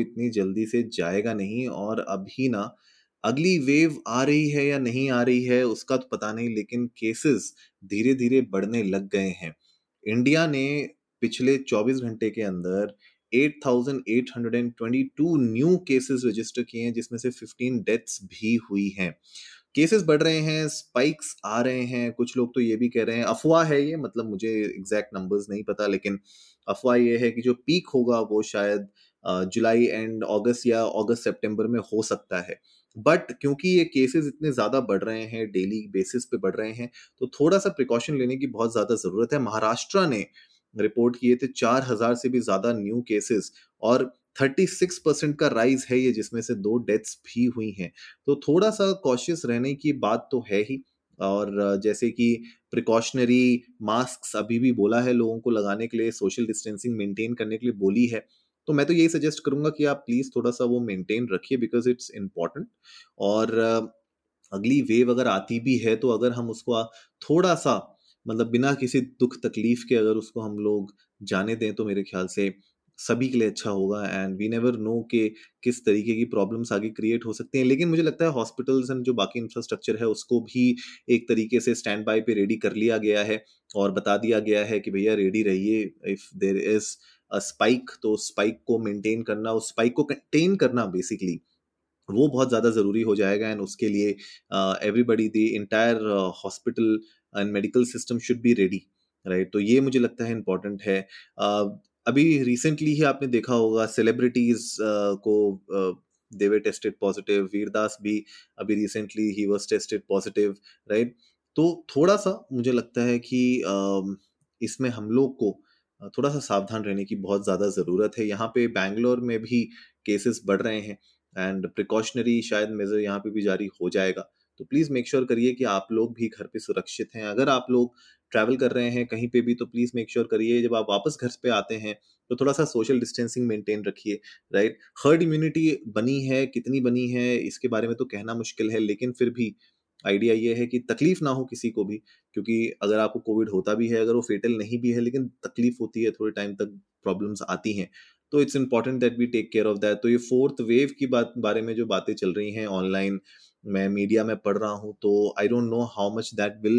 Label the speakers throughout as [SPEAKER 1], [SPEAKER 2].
[SPEAKER 1] इतनी जल्दी से जाएगा नहीं और अभी ना अगली वेव आ रही है या नहीं आ रही है उसका तो पता नहीं लेकिन केसेस धीरे धीरे बढ़ने लग गए हैं। इंडिया ने पिछले 24 घंटे के अंदर 8,822 न्यू केसेस रजिस्टर किए हैं जिसमें से 15 डेथ्स भी हुई हैं। केसेस बढ़ रहे हैं स्पाइक्स आ रहे हैं कुछ लोग तो ये भी कह रहे हैं अफवाह है ये मतलब मुझे एग्जैक्ट नंबर्स नहीं पता लेकिन अफवाह ये है कि जो पीक होगा वो शायद जुलाई एंड अगस्त या अगस्त सितंबर में हो सकता है। बट क्योंकि ये केसेस इतने ज़्यादा बढ़ रहे हैं, डेली बेसिस पे बढ़ रहे हैं तो थोड़ा सा प्रिकॉशन लेने की बहुत ज़्यादा ज़रूरत है। महाराष्ट्र ने रिपोर्ट किए थे चार हज़ार से भी ज़्यादा न्यू केसेस और 36 परसेंट का राइज है ये, जिसमें से दो डेथ्स भी हुई हैं। तो थोड़ा सा कॉशियस रहने की बात तो है ही और जैसे कि प्रिकॉशनरी मास्क अभी भी बोला है लोगों को लगाने के लिए, सोशल डिस्टेंसिंग मेंटेन करने के लिए बोली है। तो मैं तो यही सजेस्ट करूँगा कि आप प्लीज़ थोड़ा सा वो मेंटेन रखिए बिकॉज़ इट्स इंपॉर्टेंट और अगली वेव अगर आती भी है तो अगर हम उसको थोड़ा सा मतलब बिना किसी दुख तकलीफ़ के अगर उसको हम लोग जाने दें तो मेरे ख्याल से सभी के लिए अच्छा होगा एंड वी नेवर नो के किस तरीके की प्रॉब्लम्स आगे क्रिएट हो सकती हैं। लेकिन मुझे लगता है हॉस्पिटल्स एंड जो बाकी इंफ्रास्ट्रक्चर है उसको भी एक तरीके से स्टैंड बाय पे रेडी कर लिया गया है और बता दिया गया है कि भैया रेडी रहिए इफ़ देर इज़ स्पाइक तो स्पाइक को मेंटेन करना उस स्पाइक को कंटेन करना बेसिकली वो बहुत ज़्यादा ज़रूरी हो जाएगा एंड उसके लिए everybody the entire hospital and medical system should be ready right तो ये मुझे लगता है इम्पोर्टेंट है। uh, अभी रिसेंटली ही आपने देखा होगा सेलिब्रिटीज uh, को देवे टेस्टेड पॉजिटिव वीरदास भी अभी रिसेंटली ही वाज टेस्टेड पॉजिटिव राइट तो थोड़ा सा मुझे लगता है कि uh, इसमें हम लोग को थोड़ा सा सावधान रहने की बहुत ज़्यादा ज़रूरत है। यहाँ पे बैंगलोर में भी केसेस बढ़ रहे हैं एंड प्रिकॉशनरी शायद मेजर यहाँ पे भी जारी हो जाएगा। तो प्लीज़ मेक श्योर करिए कि आप लोग भी घर पे सुरक्षित हैं। अगर आप लोग ट्रैवल कर रहे हैं कहीं पे भी तो प्लीज़ मेक श्योर करिए जब आप वापस घर पे आते हैं तो थोड़ा सा सोशल डिस्टेंसिंग मेंटेन रखिए, राइट? हर्ड इम्यूनिटी बनी है, कितनी बनी है, इसके बारे में तो कहना मुश्किल है, लेकिन फिर भी आइडिया ये है कि तकलीफ़ ना हो किसी को भी क्योंकि अगर आपको कोविड होता भी है अगर वो फेटल नहीं भी है लेकिन तकलीफ़ होती है थोड़े टाइम तक प्रॉब्लम्स आती हैं तो it's important that we take care of that तो ये फोर्थ वेव की बात बारे में जो बातें चल रही हैं ऑनलाइन मैं मीडिया में पढ़ रहा हूँ तो I don't know how much that will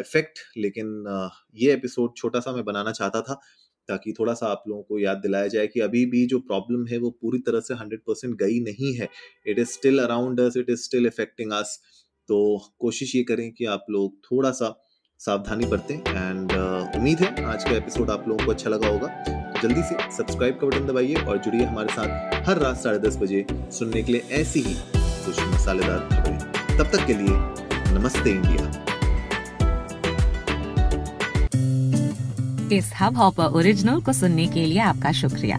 [SPEAKER 1] affect लेकिन uh, ये एपिसोड छोटा सा मैं बनाना चाहता था ताकि थोड़ा सा आप लोगों को याद दिलाया जाए कि अभी भी जो प्रॉब्लम है वो पूरी तरह से हंड्रेड परसेंट गई नहीं है. It is still around us it is still affecting us तो कोशिश ये करें कि आप लोग थोड़ा सा सावधानी बरतें एंड uh, उम्मीद है आज का एपिसोड आप लोगों को अच्छा लगा होगा। जल्दी से सब्सक्राइब का बटन दबाइए और जुड़िए हमारे साथ हर रात साढ़े दस बजे सुनने के लिए ऐसी ही कुछ मसालेदार खबरें। तब तक के लिए नमस्ते इंडिया।
[SPEAKER 2] इस हब हॉपर ओरिजिनल को सुनने के लिए आपका शुक्रिया।